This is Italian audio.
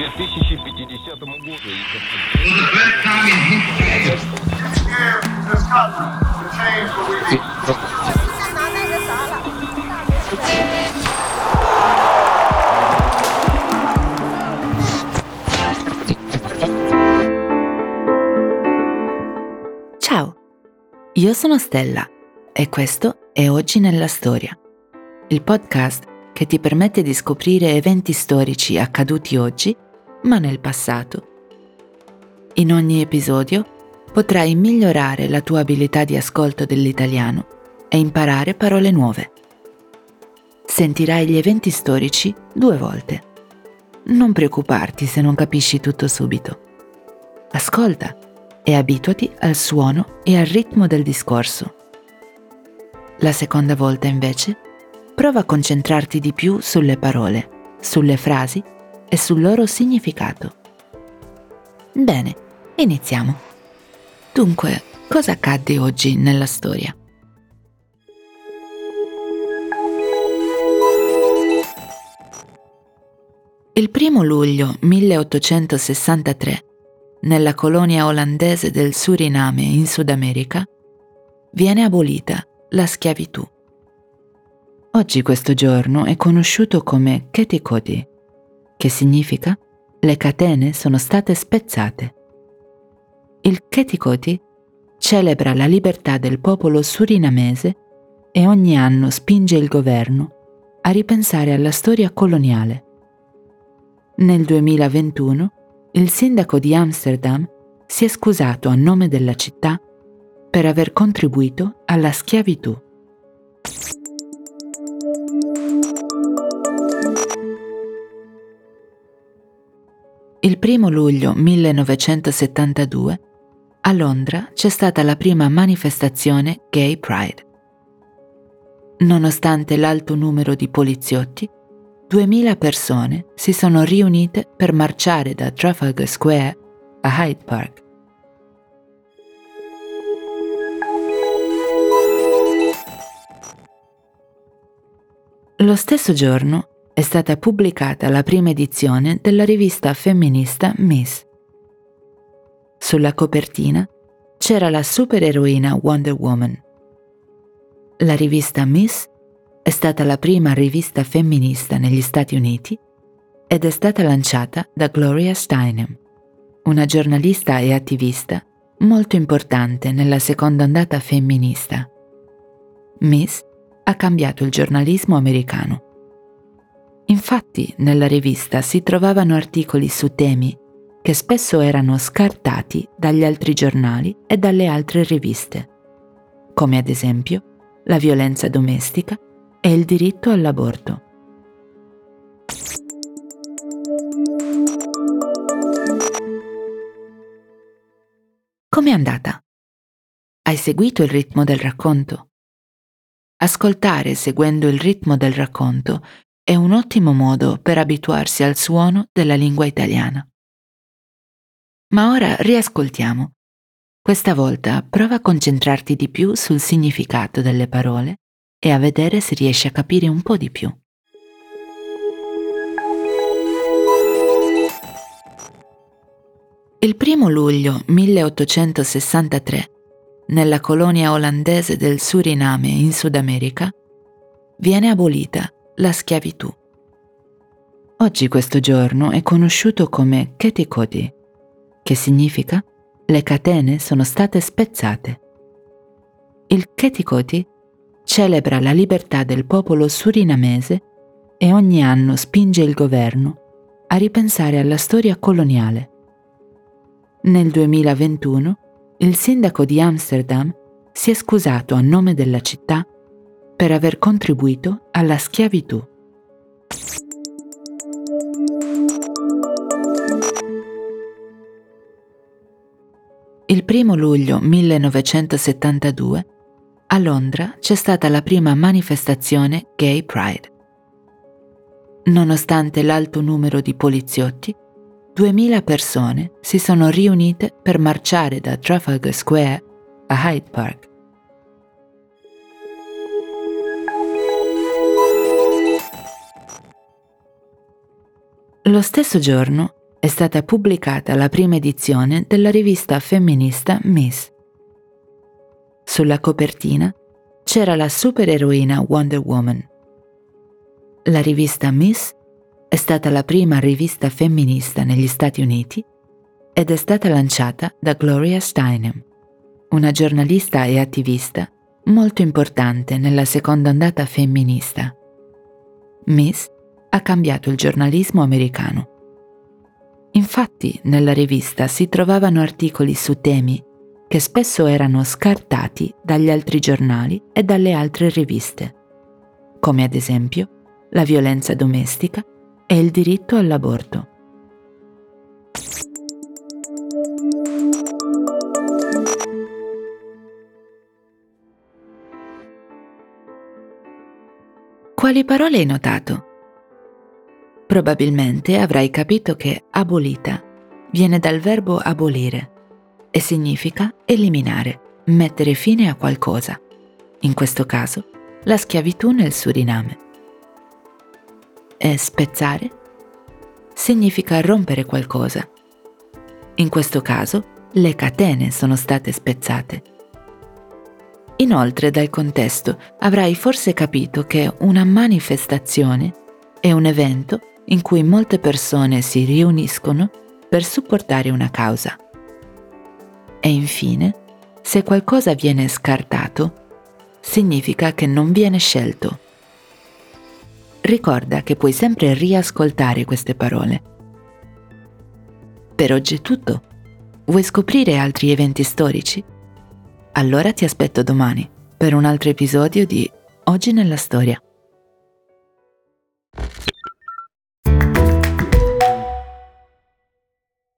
2050 году. Ciao, io sono Stella e questo è Oggi nella Storia, il podcast che ti permette di scoprire eventi storici accaduti oggi, ma nel passato. In ogni episodio potrai migliorare la tua abilità di ascolto dell'italiano e imparare parole nuove. Sentirai gli eventi storici due volte. Non preoccuparti se non capisci tutto subito. Ascolta e abituati al suono e al ritmo del discorso. La seconda volta invece prova a concentrarti di più sulle parole, sulle frasi e sul loro significato. Bene, iniziamo. Dunque, cosa accadde oggi nella storia? Il primo luglio 1863, nella colonia olandese del Suriname in Sud America, viene abolita la schiavitù. Oggi questo giorno è conosciuto come Ketikoti, che significa le catene sono state spezzate. Il Ketikoti celebra la libertà del popolo surinamese e ogni anno spinge il governo a ripensare alla storia coloniale. Nel 2021 il sindaco di Amsterdam si è scusato a nome della città per aver contribuito alla schiavitù. Il primo luglio 1972 a Londra c'è stata la prima manifestazione Gay Pride. Nonostante l'alto numero di poliziotti, 2000 persone si sono riunite per marciare da Trafalgar Square a Hyde Park. Lo stesso giorno è stata pubblicata la prima edizione della rivista femminista Miss. Sulla copertina c'era la supereroina Wonder Woman. La rivista Miss è stata la prima rivista femminista negli Stati Uniti ed è stata lanciata da Gloria Steinem, una giornalista e attivista molto importante nella seconda ondata femminista. Miss ha cambiato il giornalismo americano. Infatti nella rivista si trovavano articoli su temi che spesso erano scartati dagli altri giornali e dalle altre riviste, come ad esempio la violenza domestica e il diritto all'aborto. Com'è andata? Hai seguito il ritmo del racconto? Ascoltare seguendo il ritmo del racconto è un ottimo modo per abituarsi al suono della lingua italiana. Ma ora riascoltiamo. Questa volta prova a concentrarti di più sul significato delle parole e a vedere se riesci a capire un po' di più. Il primo luglio 1863 nella colonia olandese del Suriname in Sud America, viene abolita la schiavitù. Oggi questo giorno è conosciuto come Ketikoti, che significa le catene sono state spezzate. Il Ketikoti celebra la libertà del popolo surinamese e ogni anno spinge il governo a ripensare alla storia coloniale. Nel 2021 il sindaco di Amsterdam si è scusato a nome della città per aver contribuito alla schiavitù. Il primo luglio 1972 a Londra c'è stata la prima manifestazione Gay Pride. Nonostante l'alto numero di poliziotti, 2000 persone si sono riunite per marciare da Trafalgar Square a Hyde Park. Lo stesso giorno è stata pubblicata la prima edizione della rivista femminista Miss. Sulla copertina c'era la supereroina Wonder Woman. La rivista Miss è stata la prima rivista femminista negli Stati Uniti ed è stata lanciata da Gloria Steinem, una giornalista e attivista molto importante nella seconda ondata femminista. Miss ha cambiato il giornalismo americano Infatti nella rivista si trovavano articoli su temi che spesso erano scartati dagli altri giornali e dalle altre riviste, come ad esempio la violenza domestica e il diritto all'aborto. Quali parole hai notato? Probabilmente avrai capito che abolita viene dal verbo abolire e significa eliminare, mettere fine a qualcosa, in questo caso la schiavitù nel Suriname. E spezzare significa rompere qualcosa. In questo caso le catene sono state spezzate. Inoltre dal contesto avrai forse capito che una manifestazione è un evento in cui molte persone si riuniscono per supportare una causa. E infine, se qualcosa viene scartato, significa che non viene scelto. Ricorda che puoi sempre riascoltare queste parole. Per oggi è tutto. Vuoi scoprire altri eventi storici? Allora ti aspetto domani per un altro episodio di Oggi nella storia.